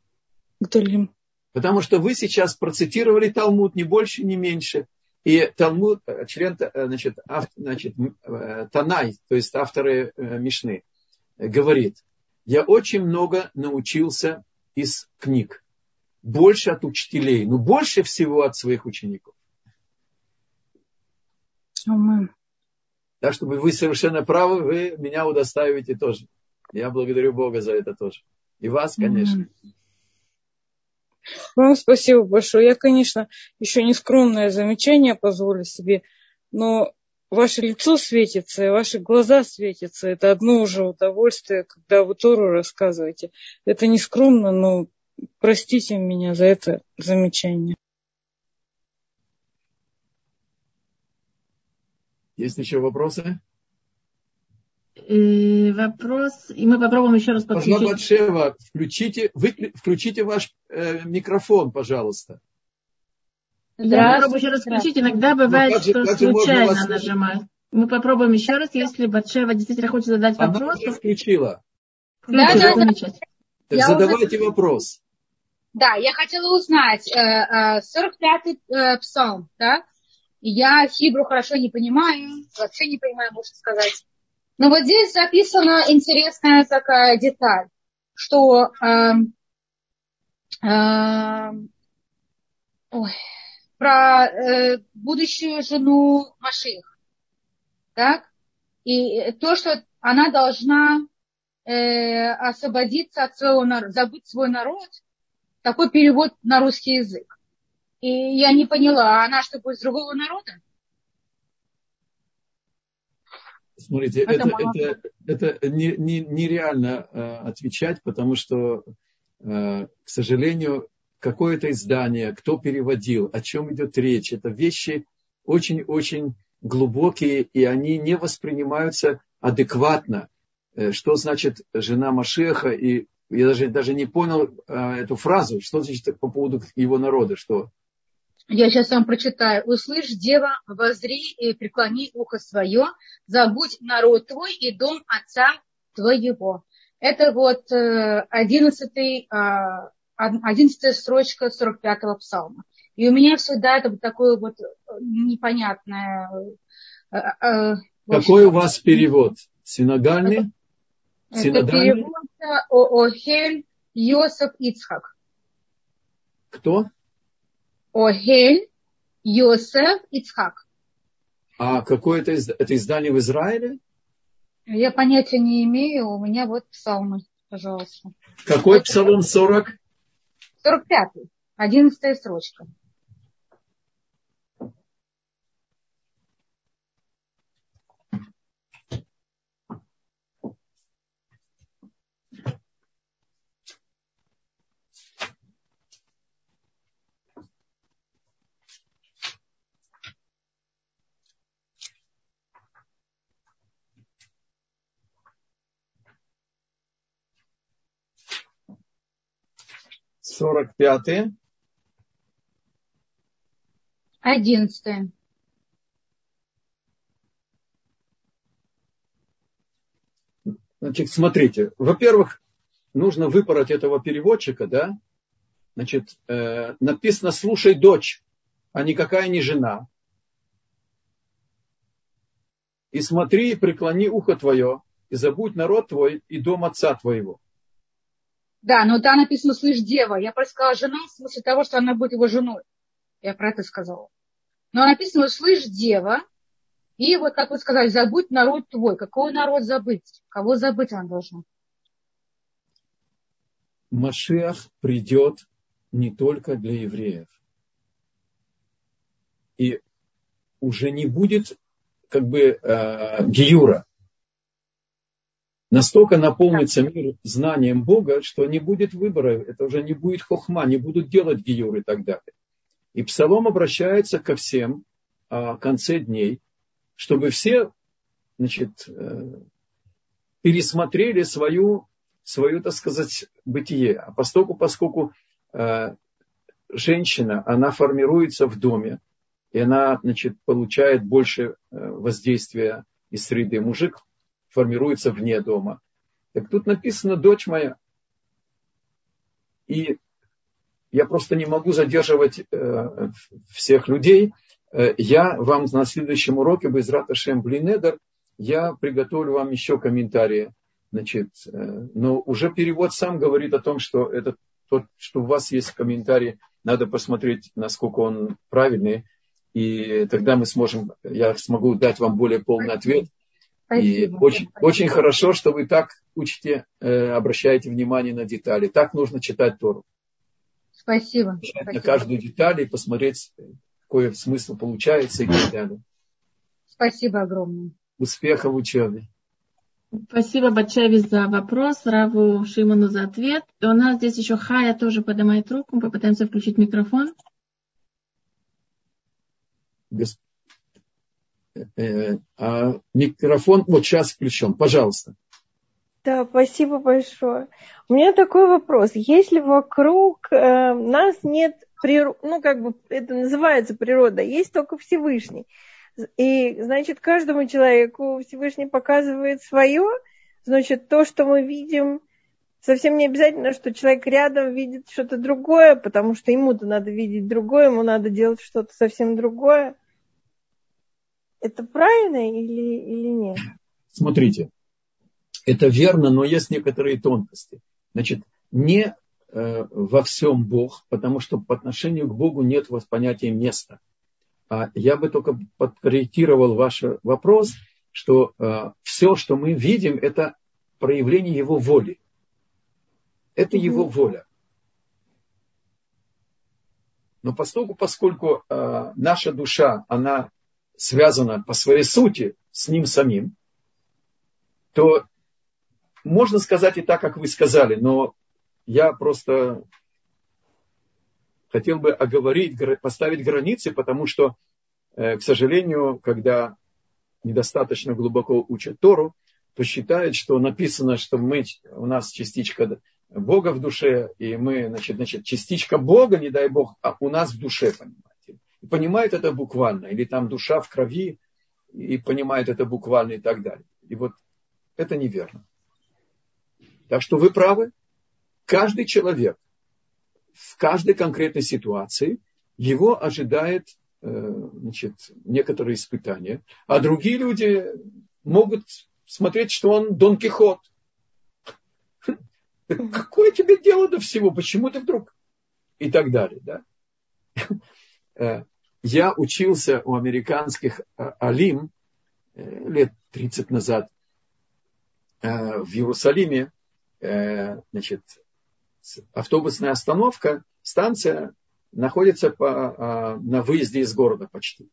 Гдолим. Потому что вы сейчас процитировали Талмуд, ни больше, ни меньше. И Талмуд, э, член, э, значит, ав, значит, э, Танай, то есть авторы Мишны, говорит, я очень много научился из книг. Больше от учителей, но больше всего от своих учеников. Amen. Так что вы совершенно правы, вы меня удостаиваете тоже. Я благодарю Бога за это тоже. И вас, конечно. Вам спасибо большое. Я, конечно, еще не скромное замечание позволю себе, но ваше лицо светится, и ваши глаза светятся. Это одно уже удовольствие, когда вы Тору рассказываете. Это не скромно, но простите меня за это замечание. Есть еще вопросы? Э, вопрос, и мы попробуем еще раз подключить. Батшева, включите, вы, включите ваш э, микрофон, пожалуйста. Я попробую еще раз включить. Иногда ну, бывает, ну, что как случайно вас... нажимаю. Мы попробуем еще раз, если Батшева действительно хочет задать вопрос. Она включила. Да, да, да. Так я задавайте уже... вопрос. Да, я хотела узнать, 45-й э, э, псалм, да? Я хибру хорошо не понимаю, вообще не понимаю, можно сказать. Но вот здесь записана интересная такая деталь, что э, э, про э, будущую жену Маших. Так? И то, что она должна э, освободиться от своего народа, забыть свой народ, такой перевод на русский язык. И я не поняла, а она что, будет другого народа? Смотрите, это, это, это, это не, не, нереально э, отвечать, потому что, э, к сожалению, какое-то издание, кто переводил, о чем идет речь, это вещи очень-очень глубокие, и они не воспринимаются адекватно. Э, что значит жена Машеха, и я даже, даже не понял э, эту фразу, что значит по поводу его народа, что я сейчас вам прочитаю. «Услышь, дева, возри и преклони ухо свое, забудь народ твой и дом отца твоего». Это вот э, одиннадцатый, а, одиннадцатая строчка 45-го псалма. И у меня всегда это вот такое вот непонятное. Э, э, Какой у вас перевод? Синагальный? Это перевод Охель Йосиф Ицхак. Кто? Огель, Йосеф, Ицхак. А какое это, это издание в Израиле? Я понятия не имею. У меня вот псалмы, пожалуйста. Какой псалом 40? 45-й. Одиннадцатая строчка. 45 Одиннадцатое. Значит, смотрите, во-первых, нужно выпороть этого переводчика, да? Значит, э, написано «слушай, дочь», а никакая не жена. И смотри, и преклони ухо твое, и забудь народ твой и дом отца твоего. Да, но там написано «слышь, дева». Я просто сказала «жена» в смысле того, что она будет его женой. Я про это сказала. Но написано «слышь, дева». И вот, как вы сказали, забудь народ твой. Какой народ забыть? Кого забыть она должна? Машиах придет не только для евреев. И уже не будет как бы э, гиюра. Настолько наполнится мир знанием Бога, что не будет выбора, это уже не будет хохма, не будут делать гиюр и так далее. И Псалом обращается ко всем о конце дней, чтобы все значит, э, пересмотрели свою, свою, так сказать, бытие. А поскольку, поскольку э, женщина, она формируется в доме, и она значит, получает больше э, воздействия из среды. Мужик формируется вне дома. Так тут написано «дочь моя». И я просто не могу задерживать э, всех людей. Э, я вам на следующем уроке, без Раташем Блинедер, я приготовлю вам еще комментарии. Значит, э, но уже перевод сам говорит о том, что это тот, что у вас есть комментарий, надо посмотреть, насколько он правильный и тогда мы сможем, я смогу дать вам более полный ответ. Спасибо. И очень, очень хорошо, что вы так учите, э, обращаете внимание на детали. Так нужно читать Тору. Спасибо. На каждую деталь и посмотреть, какой смысл получается и так далее. Спасибо огромное. Успехов в учебе. Спасибо большое за вопрос, Раву Шимону за ответ. И у нас здесь еще Хая тоже поднимает руку. Мы попытаемся включить микрофон. Э, а микрофон вот сейчас включен. Пожалуйста. Да, спасибо большое. У меня такой вопрос. Если вокруг э, нас нет природы, ну как бы это называется природа, есть только Всевышний. И, значит, каждому человеку Всевышний показывает свое, значит, то, что мы видим, совсем не обязательно, что человек рядом видит что-то другое, потому что ему-то надо видеть другое, ему надо делать что-то совсем другое. Это правильно или, или нет? Смотрите, это верно, но есть некоторые тонкости. Значит, не э, во всем Бог, потому что по отношению к Богу нет вот понятия места. А я бы только подкорректировал ваш вопрос, что э, все, что мы видим, это проявление Его воли. Это Его воля. Но поскольку, поскольку э, наша душа, она связана по своей сути с ним самим, то можно сказать и так, как вы сказали, но я просто хотел бы оговорить, поставить границы, потому что, э, к сожалению, когда недостаточно глубоко учат Тору, то считают, что написано, что мы, у нас частичка Бога в душе, и мы, значит, значит, частичка Бога, не дай Бог, а у нас в душе, понимаете и понимает это буквально, или там душа в крови, и понимает это буквально и так далее. И вот это неверно. Так что вы правы. Каждый человек в каждой конкретной ситуации его ожидает э, значит, некоторые испытания, а другие люди могут смотреть, что он Дон Кихот. Какое тебе дело до всего? Почему ты вдруг? И так далее. Да? Э, я учился у американских э, алим э, лет 30 назад в Иерусалиме. Значит, автобусная остановка, станция находится по, на выезде из города почти.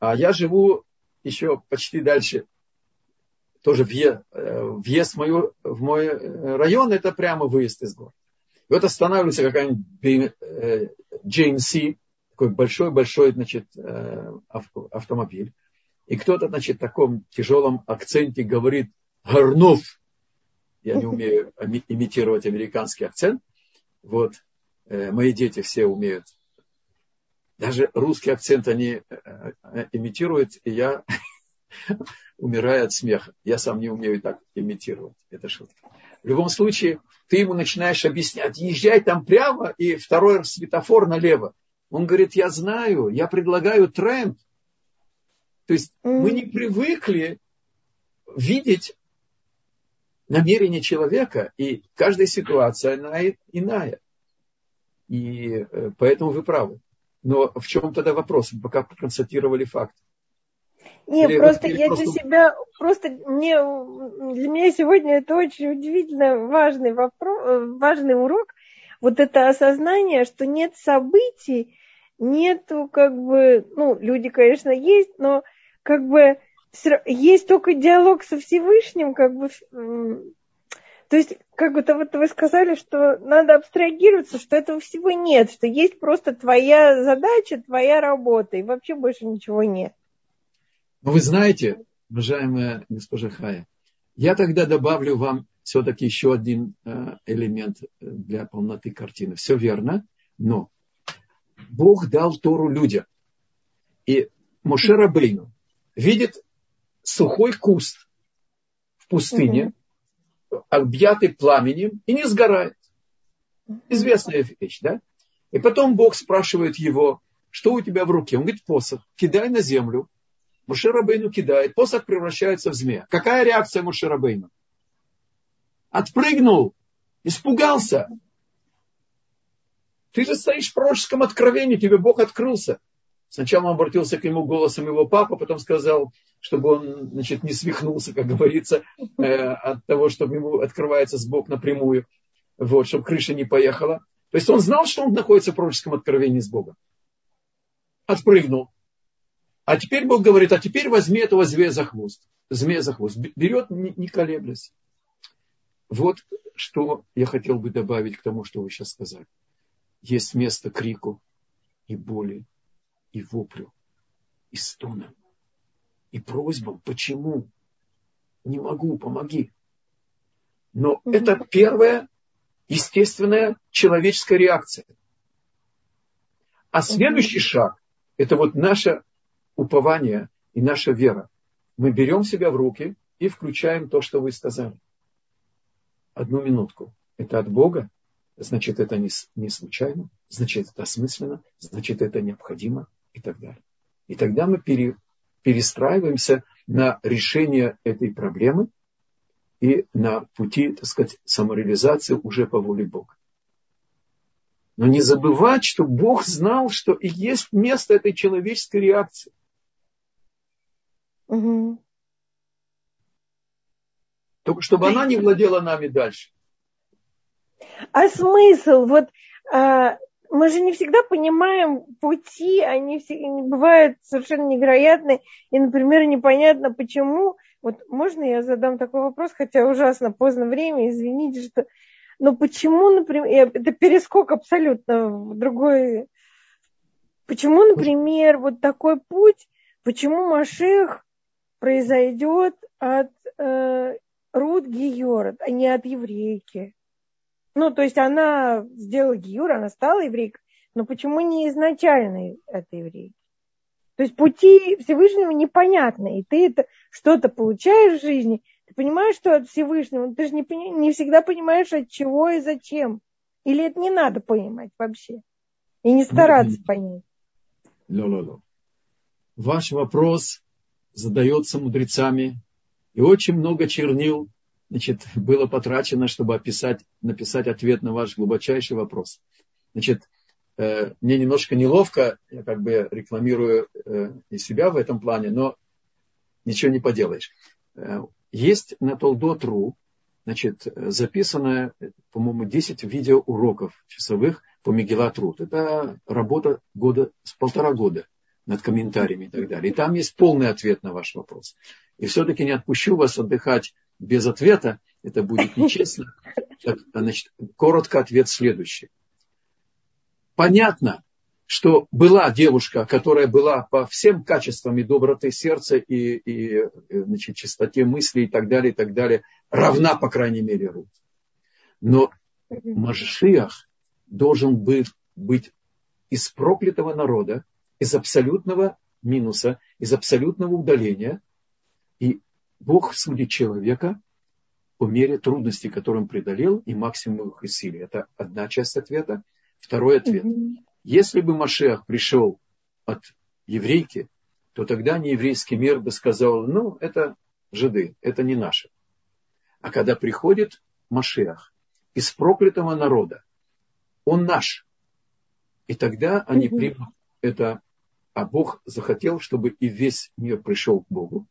А я живу еще почти дальше. Тоже въезд, в, мою, в мой район, это прямо выезд из города. И вот останавливается какая-нибудь GMC, такой большой-большой, значит, э, автомобиль. И кто-то, значит, в таком тяжелом акценте говорит «Горнув». Я не умею имитировать американский акцент. Вот. Э, мои дети все умеют. Даже русский акцент они э, имитируют, и я умираю от смеха. Я сам не умею так имитировать. Это шутка. В любом случае, ты ему начинаешь объяснять, езжай там прямо, и второй светофор налево. Он говорит, я знаю, я предлагаю тренд. То есть mm. мы не привыкли видеть намерение человека, и каждая ситуация она иная. И э, поэтому вы правы. Но в чем тогда вопрос? Мы пока констатировали факт. Нет, или, просто или я просто... для себя, просто мне, для меня сегодня это очень удивительно важный вопрос, э, важный урок. Вот это осознание, что нет событий, нету как бы, ну, люди, конечно, есть, но как бы есть только диалог со Всевышним, как бы, то есть, как это вот вы сказали, что надо абстрагироваться, что этого всего нет, что есть просто твоя задача, твоя работа, и вообще больше ничего нет. Но вы знаете, уважаемая госпожа Хая, я тогда добавлю вам все-таки еще один э, элемент для полноты картины. Все верно, но Бог дал Тору людям. И Мошера Бейну видит сухой куст в пустыне, объятый пламенем, и не сгорает. Известная вещь, да? И потом Бог спрашивает его, что у тебя в руке? Он говорит, посох, кидай на землю. Мушерабейну кидает, посох превращается в змея. Какая реакция Мушерабейну? Отпрыгнул, испугался. Ты же стоишь в пророческом откровении, тебе Бог открылся. Сначала он обратился к нему голосом его папы, потом сказал, чтобы он значит, не свихнулся, как говорится, э, от того, чтобы ему открывается сбоку напрямую, вот, чтобы крыша не поехала. То есть он знал, что он находится в пророческом откровении с Богом. Отпрыгнул. А теперь Бог говорит, а теперь возьми этого змея за хвост. Змея за хвост. Берет, не колеблясь. Вот что я хотел бы добавить к тому, что вы сейчас сказали. Есть место крику и боли, и воплю, и стонам, и просьбам. Почему? Не могу, помоги. Но mm это первая естественная человеческая реакция. А следующий mm шаг – это вот наше упование и наша вера. Мы берем себя в руки и включаем то, что вы сказали. Одну минутку. Это от Бога, значит, это не, не случайно, значит, это осмысленно, значит, это необходимо и так далее. И тогда мы пере, перестраиваемся на решение этой проблемы и на пути, так сказать, самореализации уже по воле Бога. Но не забывать, что Бог знал, что и есть место этой человеческой реакции. Угу. Только чтобы она не владела нами дальше. А смысл? Вот а, мы же не всегда понимаем пути, они все, бывают совершенно невероятные, и, например, непонятно почему. Вот можно я задам такой вопрос, хотя ужасно поздно время, извините, что... Но почему, например, это перескок абсолютно в другой... Почему, например, вот такой путь, почему Машех произойдет от э, Рут Георат, а не от еврейки? Ну, то есть она сделала гиюр, она стала еврейкой, но почему не изначально это еврейка? То есть пути Всевышнего непонятны, и ты это что-то получаешь в жизни, ты понимаешь, что от Всевышнего, ты же не, не всегда понимаешь, от чего и зачем. Или это не надо понимать вообще. И не стараться понять. Ло-ло-ло. Ваш вопрос задается мудрецами, и очень много чернил значит, было потрачено, чтобы описать, написать ответ на ваш глубочайший вопрос. Значит, э, мне немножко неловко, я как бы рекламирую э, и себя в этом плане, но ничего не поделаешь. Э, есть на Толдот.ру значит, записано, по-моему, 10 видеоуроков часовых по Мегилат Рут. Это работа года, с полтора года над комментариями и так далее. И там есть полный ответ на ваш вопрос. И все-таки не отпущу вас отдыхать без ответа, это будет нечестно. Так, значит, коротко ответ следующий. Понятно, что была девушка, которая была по всем качествам и доброты сердца, и, и значит, чистоте мысли и так далее, и так далее, равна, по крайней мере, Рут. Но Машиах должен быть, быть из проклятого народа, из абсолютного минуса, из абсолютного удаления. И Бог судит человека по мере трудностей, которые он преодолел, и максимум их силы. Это одна часть ответа. Второй ответ. Mm-hmm. Если бы Машех пришел от еврейки, то тогда нееврейский мир бы сказал, ну, это жиды, это не наши. А когда приходит Машиах из проклятого народа, он наш. И тогда они примут это, а Бог захотел, чтобы и весь мир пришел к Богу.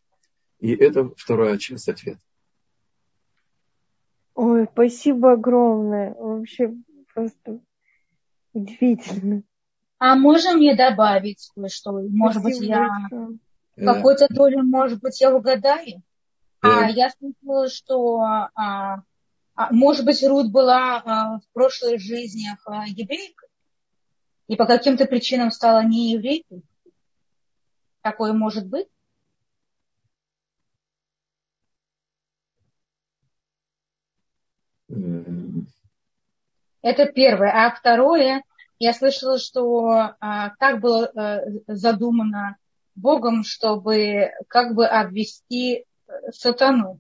И это вторая часть ответа. Ой, спасибо огромное. Вообще просто удивительно. А можно мне добавить кое-что? Может быть, я э. какой-то долю, может быть, я угадаю? А, я слышала, что, а, а, может быть, Рут была а, в прошлых жизнях а, еврейкой и по каким-то причинам стала не еврейкой. Такое может быть? Это первое. А второе, я слышала, что а, так было а, задумано Богом, чтобы как бы обвести э, сатану.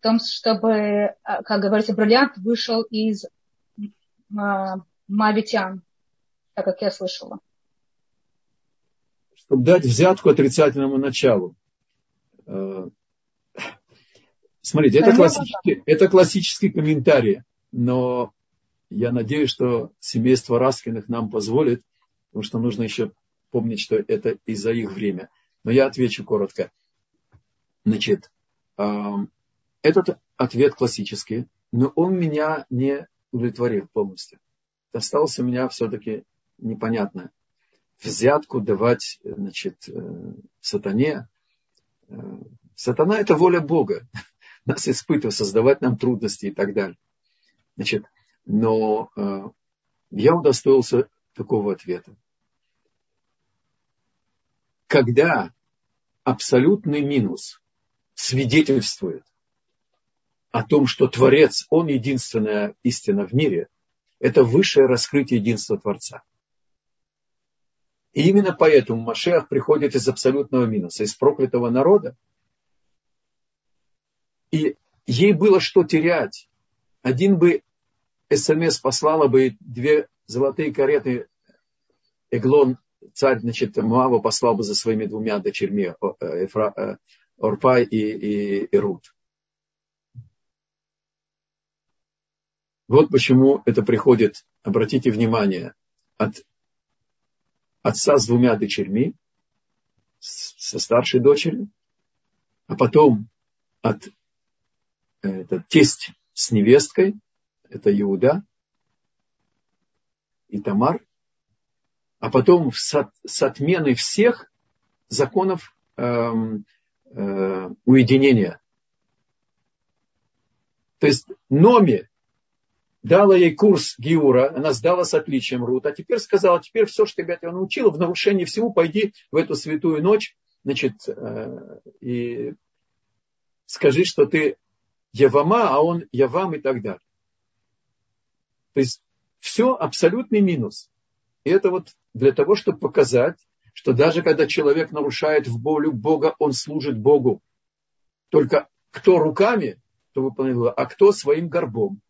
В том, чтобы, а, как говорится, бриллиант вышел из а, мавитян, так как я слышала. Чтобы дать взятку отрицательному началу. Э, смотрите, это классический, это классический комментарий, но я надеюсь, что семейство Раскиных нам позволит, потому что нужно еще помнить, что это и за их время. Но я отвечу коротко. Значит, этот ответ классический, но он меня не удовлетворил полностью. Осталось у меня все-таки непонятно. Взятку давать значит, э, сатане. Э, сатана – это воля Бога. Нас испытывать, создавать нам трудности и так далее. Значит, но э, я удостоился такого ответа. Когда абсолютный минус свидетельствует о том, что Творец, Он единственная истина в мире, это высшее раскрытие единства Творца. И именно поэтому Машех приходит из абсолютного минуса, из проклятого народа. И ей было что терять. Один бы СМС послала бы две золотые кареты, Эглон, царь, значит, Муава послал бы за своими двумя дочерьми, э, Эфра, э, Орпай и, и, и Рут. Вот почему это приходит, обратите внимание, от отца с двумя дочерьми, со старшей дочерью, а потом от это, тесть с невесткой, это Иуда и Тамар, а потом с, с отменой всех законов эм, э, уединения. То есть Номи дала ей курс Гиура, она сдала с отличием Рут, а теперь сказала, теперь все, что я тебя научила, в нарушении всему пойди в эту святую ночь, значит, э, и скажи, что ты Явама, а он Явам и так далее. То есть все абсолютный минус. И это вот для того, чтобы показать, что даже когда человек нарушает в волю Бога, он служит Богу. Только кто руками, то выполняет, а кто своим горбом.